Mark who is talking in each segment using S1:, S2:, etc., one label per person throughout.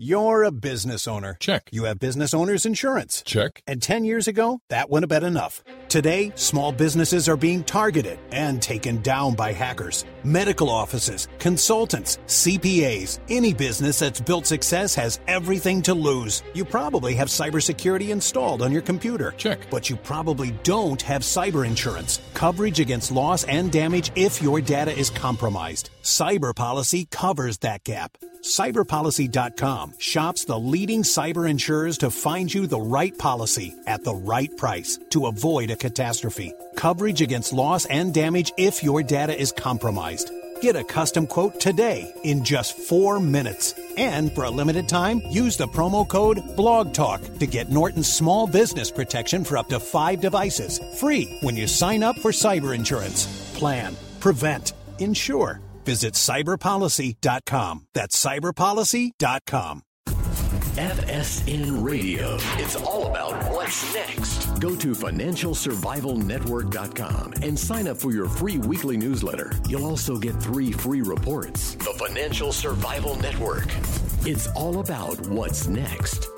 S1: You're a business owner.
S2: Check.
S1: You have business owner's insurance.
S2: Check.
S1: And 10 years ago, that have been enough. Today, small businesses are being targeted and taken down by hackers. Medical offices, consultants, CPAs, any business that's built success has everything to lose. You probably have cybersecurity installed on your computer.
S2: Check.
S1: But you probably don't have cyber insurance. Coverage against loss and damage if your data is compromised. Cyber policy covers that gap. Cyberpolicy.com shops the leading cyber insurers to find you the right policy at the right price to avoid a catastrophe. Coverage against loss and damage if your data is compromised. Get a custom quote today in just four minutes. And for a limited time, use the promo code BLOGTALK to get Norton's small business protection for up to five devices free when you sign up for cyber insurance. Plan, prevent, insure. Visit cyberpolicy.com. That's cyberpolicy.com.
S3: FSN Radio. It's all about what's next. Go to financialsurvivalnetwork.com and sign up for your free weekly newsletter. You'll also get three free reports. The Financial Survival Network. It's all about what's next.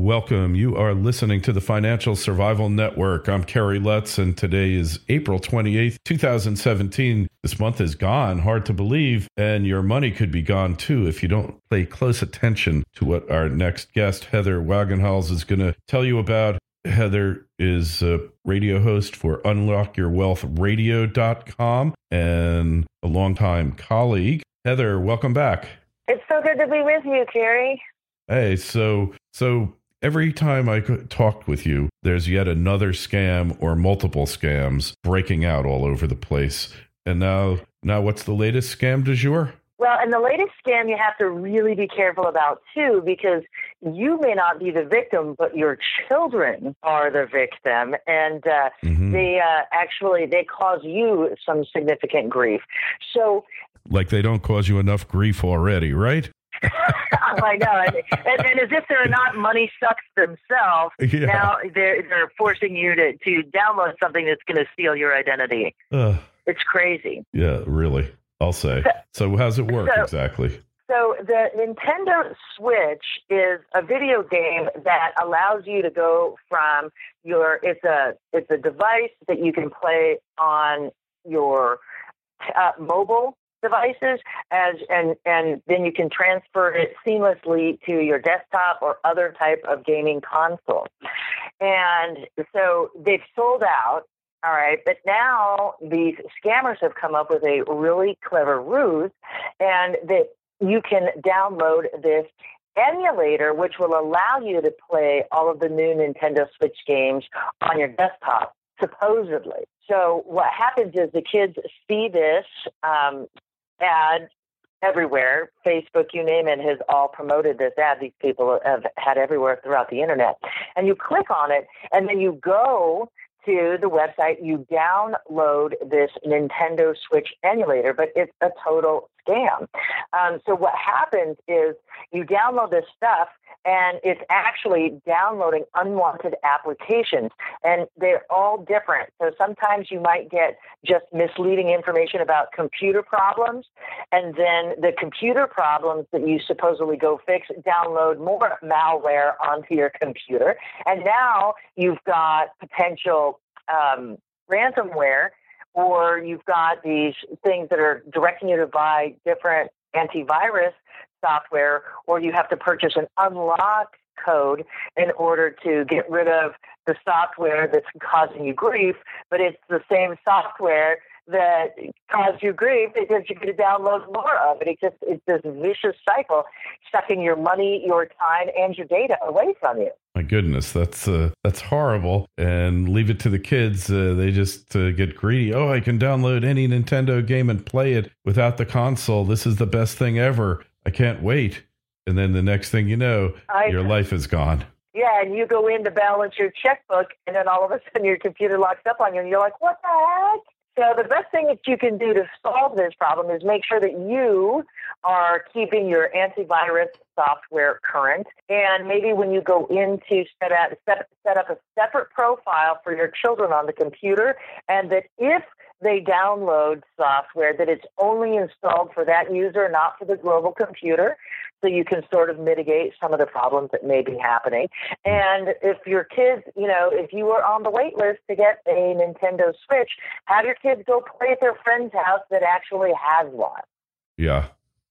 S4: Welcome. You are listening to the Financial Survival Network. I'm Kerry Lutz, and today is April 28th, 2017. This month is gone, hard to believe, and your money could be gone too if you don't pay close attention to what our next guest, Heather Wagenhals, is going to tell you about. Heather is a radio host for UnlockYourWealthRadio.com and a longtime colleague. Heather, welcome back.
S5: It's so good to be with you, Kerry.
S4: Hey, so so every time I talk with you, there's yet another scam or multiple scams breaking out all over the place. And now, now what's the latest scam du jour?
S5: Well, and the latest scam you have to really be careful about too, because you may not be the victim, but your children are the victim, and uh, mm-hmm. they uh, actually they cause you some significant grief. So,
S4: like they don't cause you enough grief already, right?
S5: I know, and, and, and, as if they're not money sucks themselves, yeah. now they're they're forcing you to to download something that's going to steal your identity. Uh, it's crazy.
S4: Yeah, really. I'll say. So, so how's it work so, exactly?
S5: So the Nintendo Switch is a video game that allows you to go from your it's a it's a device that you can play on your uh, mobile devices as and and then you can transfer it seamlessly to your desktop or other type of gaming console. And so they've sold out all right, but now these scammers have come up with a really clever ruse, and that you can download this emulator, which will allow you to play all of the new Nintendo Switch games on your desktop, supposedly. So what happens is the kids see this um, ad everywhere. Facebook, you name it, has all promoted this ad. These people have had everywhere throughout the internet. And you click on it, and then you go to the website, you download this Nintendo Switch emulator, but it's a total scam. Um, so what happens is you download this stuff and it's actually downloading unwanted applications and they're all different. So sometimes you might get just misleading information about computer problems and then the computer problems that you supposedly go fix download more malware onto your computer and now you've got potential um, ransomware or you've got these things that are directing you to buy different antivirus software, or you have to purchase an unlock code in order to get rid of the software that's causing you grief, but it's the same software that caused you grief because going to download more of it. It's just it's this vicious cycle, sucking your money, your time, and your data away from you.
S4: My goodness, that's uh, that's horrible. And leave it to the kids; uh, they just uh, get greedy. Oh, I can download any Nintendo game and play it without the console. This is the best thing ever. I can't wait. And then the next thing you know, I, your life is gone.
S5: Yeah, and you go in to balance your checkbook, and then all of a sudden your computer locks up on you, and you're like, "What the heck?" So the best thing that you can do to solve this problem is make sure that you are keeping your antivirus software current. And maybe when you go in to set, out, set, set up a separate profile for your children on the computer, and that if they download software that it's only installed for that user, not for the global computer. So you can sort of mitigate some of the problems that may be happening. And if your kids, you know, if you are on the wait list to get a Nintendo Switch, have your kids go play at their friend's house that actually has one.
S4: Yeah,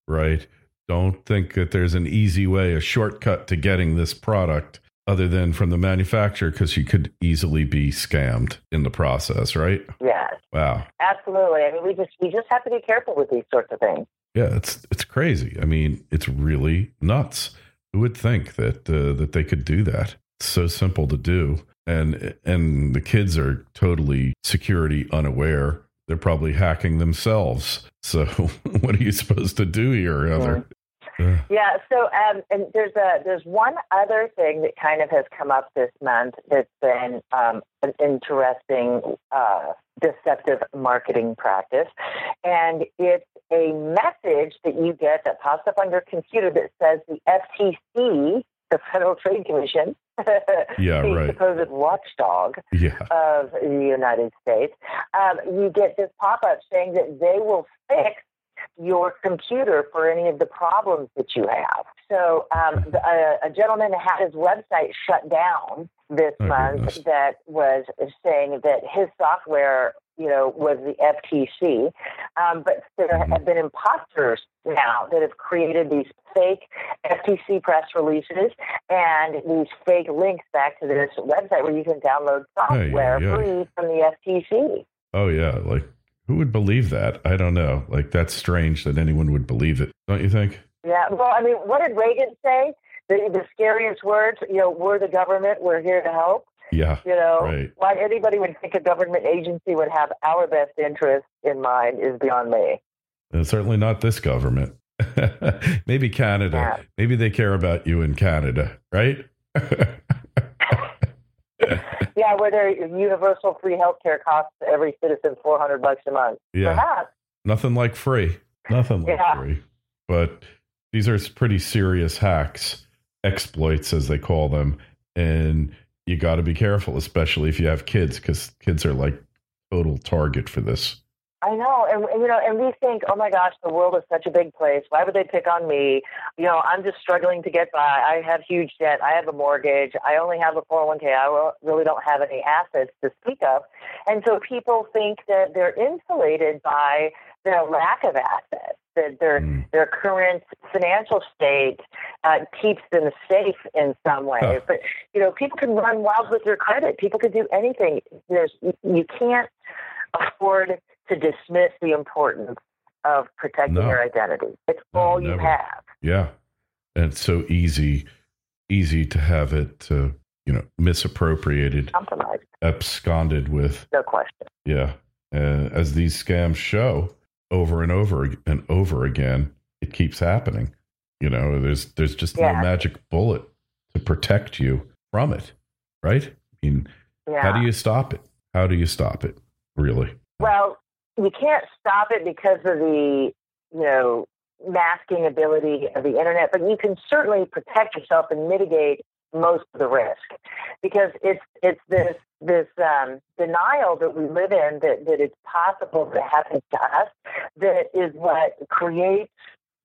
S4: right. Don't think that there's an easy way, a shortcut to getting this product other than from the manufacturer because you could easily be scammed in the process, right?
S5: Yes.
S4: Wow.
S5: Absolutely. I mean, we just we just have to be careful with these sorts of things.
S4: Yeah, it's it's crazy. I mean, it's really nuts. Who would think that uh, that they could do that? It's so simple to do, and and the kids are totally security unaware. They're probably hacking themselves. So what are you supposed to do here, Heather?
S5: Yeah. So, um, and there's a there's one other thing that kind of has come up this month that's been um, an interesting uh, deceptive marketing practice, and it's a message that you get that pops up on your computer that says the FTC, the Federal Trade Commission,
S4: yeah,
S5: the
S4: right.
S5: supposed watchdog
S4: Yeah,
S5: of the United States. Um, you get this pop up saying that they will fix your computer for any of the problems that you have. So, um, the, uh, a gentleman had his website shut down this
S4: Oh,
S5: month
S4: goodness.
S5: that was saying that his software, you know, was the FTC. Um, but there
S4: Mhm.
S5: have been imposters now that have created these fake FTC press releases and these fake links back to this website where you can download software
S4: Hey, yeah.
S5: free from the FTC.
S4: Oh yeah, like who would believe that? I don't know. Like that's strange that anyone would believe it. Don't you think?
S5: Yeah, well, I mean, what did Reagan say? The, the scariest words, you know, we're the government, we're here to help.
S4: Yeah.
S5: You know,
S4: Right.
S5: why anybody would think a government agency would have our best interest in mind is beyond me.
S4: And certainly not this government. Maybe Canada.
S5: Yeah.
S4: Maybe they care about you in Canada, right?
S5: Yeah, where their universal free health care costs every citizen 400 bucks a month.
S4: Yeah.
S5: Perhaps.
S4: Nothing like free. Nothing like
S5: Yeah.
S4: free. But these are pretty serious hacks, exploits as they call them, and you got to be careful, especially if you have kids, because kids are like total target for this.
S5: I know, and you know, and we think, oh my gosh, the world is such a big place. Why would they pick on me? You know, I'm just struggling to get by. I have huge debt. I have a mortgage. I only have a 401k. I really don't have any assets to speak of, and so people think that they're insulated by their lack of assets. That their
S4: Mm.
S5: their current financial state uh, keeps them safe in some way. But you know, people can run wild with their credit. People can do anything. There's you- you can't afford to dismiss the importance of protecting
S4: No.
S5: your identity. It's
S4: No,
S5: all you
S4: never.
S5: have.
S4: Yeah. And it's so easy, easy to have it, uh, you know, misappropriated,
S5: Compromised,
S4: absconded with.
S5: no question.
S4: Yeah. Uh, as these scams show over and over and over again, it keeps happening. You know, there's there's just
S5: Yeah.
S4: no magic bullet to protect you from it, right? I mean,
S5: Yeah.
S4: how do you stop it? How do you stop it? Really?
S5: Well, you can't stop it because of the, you know, masking ability of the internet, but you can certainly protect yourself and mitigate most of the risk because it's it's this this um, denial that we live in that, that it's possible to happen to us that is what creates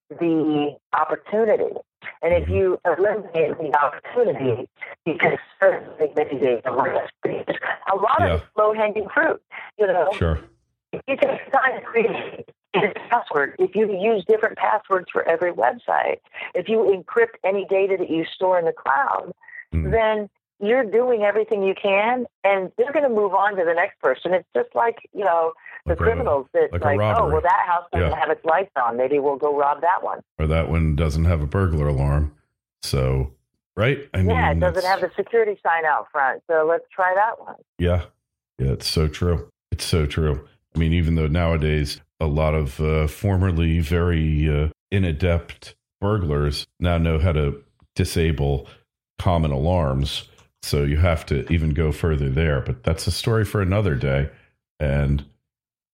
S5: the opportunity. And if you eliminate the opportunity, you can certainly mitigate the risk. A lot
S4: Yeah.
S5: of low hanging fruit. You know,
S4: Sure.
S5: You take time to create a password, if you use different passwords for every website, if you encrypt any data that you store in the cloud,
S4: Mm.
S5: then you're doing everything you can, and they're going to move on to the next person. It's just like you know the
S4: Like a-
S5: criminals that
S4: like
S5: like, oh well, that house doesn't
S4: Yeah.
S5: have its lights on. Maybe we'll go rob that one.
S4: Or that one doesn't have a burglar alarm. So, right? I mean,
S5: yeah, it doesn't have the security sign out front, so let's try that one.
S4: Yeah. Yeah, it's so true. It's so true. I mean, even though nowadays a lot of uh, formerly very uh, inadept burglars now know how to disable common alarms. So you have to even go further there. But that's a story for another day. And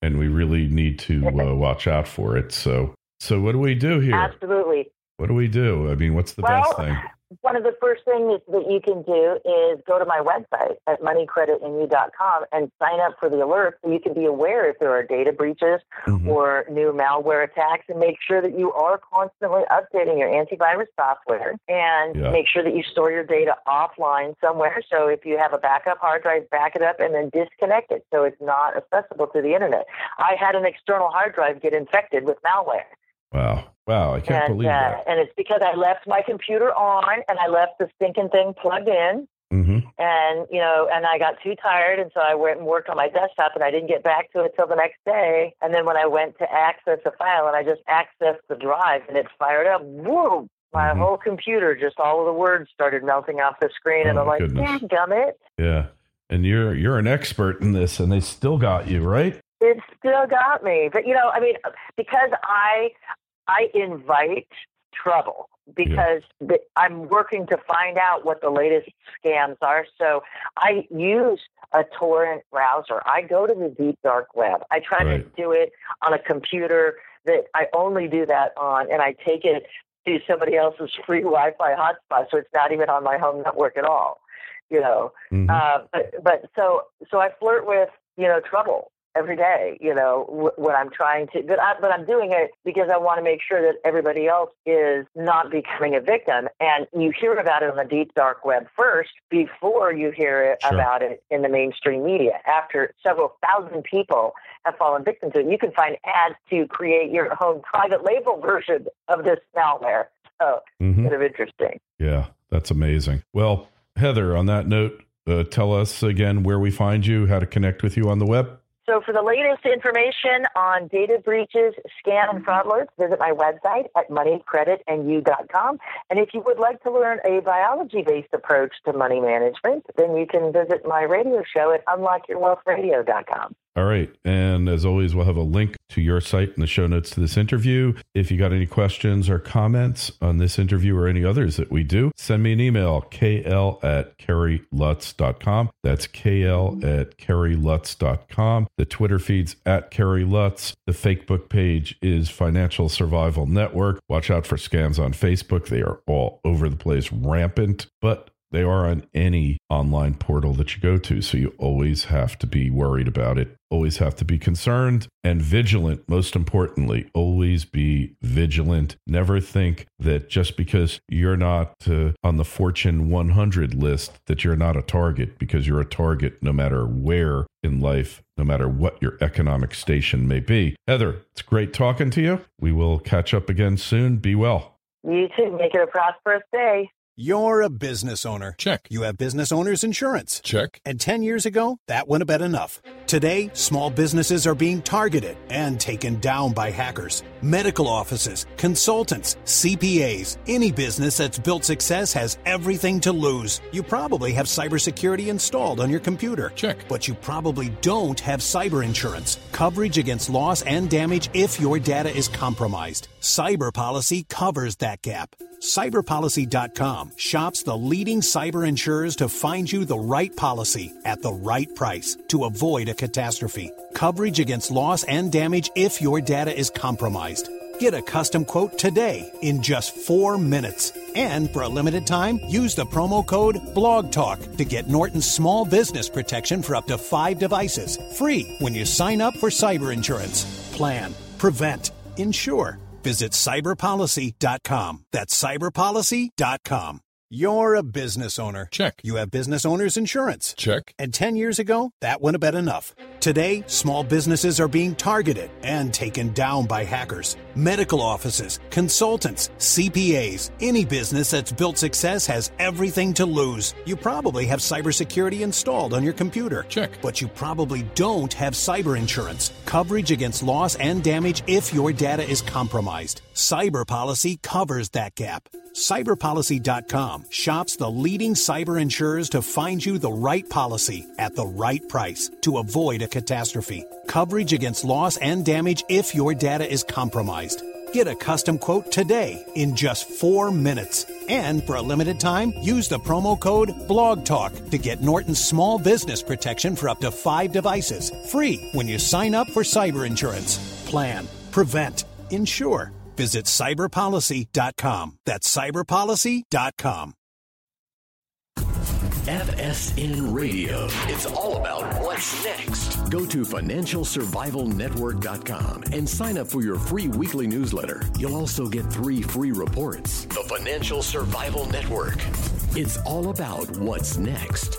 S4: and we really need to uh, watch out for it. So so what do we do here?
S5: Absolutely.
S4: What do we do? I mean, what's the
S5: Well,
S4: best thing?
S5: One of the first things that you can do is go to my website at moneycreditandyou.com and sign up for the alert so you can be aware if there are data breaches mm-hmm. or new malware attacks and make sure that you are constantly updating your antivirus software and yeah. make sure that you store your data offline somewhere. So if you have a backup hard drive, back it up and then disconnect it so it's not accessible to the internet. I had an external hard drive get infected with malware.
S4: Wow. Wow. I can't
S5: and,
S4: believe uh, that.
S5: And it's because I left my computer on and I left the stinking thing plugged in. Mm-hmm. And, you know, and I got too tired. And so I went and worked on my desktop and I didn't get back to it till the next day. And then when I went to access a file and I just accessed the drive and it fired up, whoa, my mm-hmm. whole computer, just all of the words started melting off the screen. Oh, and I'm like, damn it.
S4: Yeah. And you're, you're an expert in this and they still got you, right?
S5: It still got me. But, you know, I mean, because I, I invite trouble because yeah. I'm working to find out what the latest scams are. So I use a torrent browser. I go to the deep dark web. I try right. to do it on a computer that I only do that on, and I take it to somebody else's free Wi-Fi hotspot, so it's not even on my home network at all. You know, mm-hmm. uh, but but so so I flirt with you know trouble every day, you know, w- when I'm trying to, but, I, but I'm doing it because I want to make sure that everybody else is not becoming a victim. And you hear about it on the deep dark web first before you hear it sure. about it in the mainstream media. After several thousand people have fallen victim to it, you can find ads to create your own private label version of this malware. So, mm-hmm. kind of interesting.
S4: Yeah, that's amazing. Well, Heather, on that note, uh, tell us again where we find you, how to connect with you on the web.
S5: So for the latest information on data breaches, scam, and fraud alerts, visit my website at moneycreditandyou.com. And if you would like to learn a biology-based approach to money management, then you can visit my radio show at unlockyourwealthradio.com.
S4: All right. And as always, we'll have a link to your site in the show notes to this interview. If you got any questions or comments on this interview or any others that we do, send me an email, kl at kerrylutz.com. That's kl at kerrylutz.com. The Twitter feed's at Kerry Lutz. The Facebook page is Financial Survival Network. Watch out for scams on Facebook. They are all over the place, rampant. But they are on any online portal that you go to. So you always have to be worried about it, always have to be concerned and vigilant. Most importantly, always be vigilant. Never think that just because you're not uh, on the Fortune 100 list, that you're not a target, because you're a target no matter where in life, no matter what your economic station may be. Heather, it's great talking to you. We will catch up again soon. Be well.
S5: You too. Make it a prosperous day.
S1: You're a business owner.
S2: Check.
S1: You have business owner's insurance.
S2: Check.
S1: And 10 years ago, that would have been enough. Today, small businesses are being targeted and taken down by hackers. Medical offices, consultants, CPAs, any business that's built success has everything to lose. You probably have cybersecurity installed on your computer.
S2: Check.
S1: But you probably don't have cyber insurance. Coverage against loss and damage if your data is compromised. Cyber policy covers that gap. Cyberpolicy.com shops the leading cyber insurers to find you the right policy at the right price to avoid a catastrophe. Coverage against loss and damage if your data is compromised. Get a custom quote today in just four minutes. And for a limited time, use the promo code BLOGTALK to get Norton's small business protection for up to five devices free when you sign up for cyber insurance. Plan, prevent, insure. Visit cyberpolicy.com. That's cyberpolicy.com. You're a business owner.
S2: Check.
S1: You have business owner's insurance.
S2: Check.
S1: And 10 years ago, that wouldn't have been enough. Today, small businesses are being targeted and taken down by hackers. Medical offices, consultants, CPAs, any business that's built success has everything to lose. You probably have cybersecurity installed on your computer.
S2: Check.
S1: But you probably don't have cyber insurance. Coverage against loss and damage if your data is compromised. Cyber policy covers that gap. Cyberpolicy.com shops the leading cyber insurers to find you the right policy at the right price to avoid a catastrophe. Coverage against loss and damage if your data is compromised. Get a custom quote today in just four minutes. And for a limited time, use the promo code BLOGTALK to get Norton's small business protection for up to five devices free when you sign up for cyber insurance. Plan, prevent, insure Visit cyberpolicy.com. That's cyberpolicy.com.
S3: FSN Radio. It's all about what's next. Go to financialsurvivalnetwork.com and sign up for your free weekly newsletter. You'll also get three free reports. The Financial Survival Network. It's all about what's next.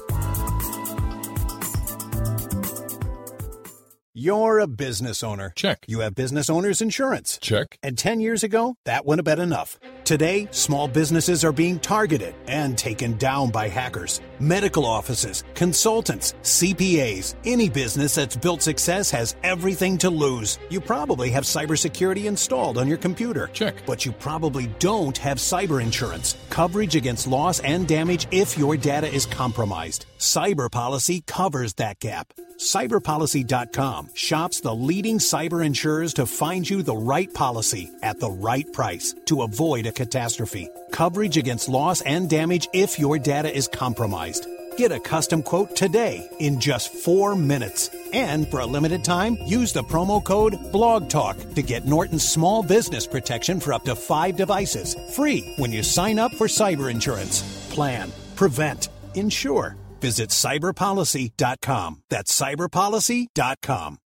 S1: You're a business owner.
S2: Check.
S1: You have business owner's insurance.
S2: Check.
S1: And 10 years ago, that have been enough. Today, small businesses are being targeted and taken down by hackers. Medical offices, consultants, CPAs, any business that's built success has everything to lose. You probably have cybersecurity installed on your computer.
S2: Check.
S1: But you probably don't have cyber insurance. Coverage against loss and damage if your data is compromised. Cyber policy covers that gap. Cyberpolicy.com shops the leading cyber insurers to find you the right policy at the right price to avoid a catastrophe. Coverage against loss and damage if your data is compromised. Get a custom quote today in just four minutes. And for a limited time, use the promo code BLOGTALK to get Norton's small business protection for up to five devices free when you sign up for cyber insurance. Plan, prevent, insure. Visit cyberpolicy.com. That's cyberpolicy.com.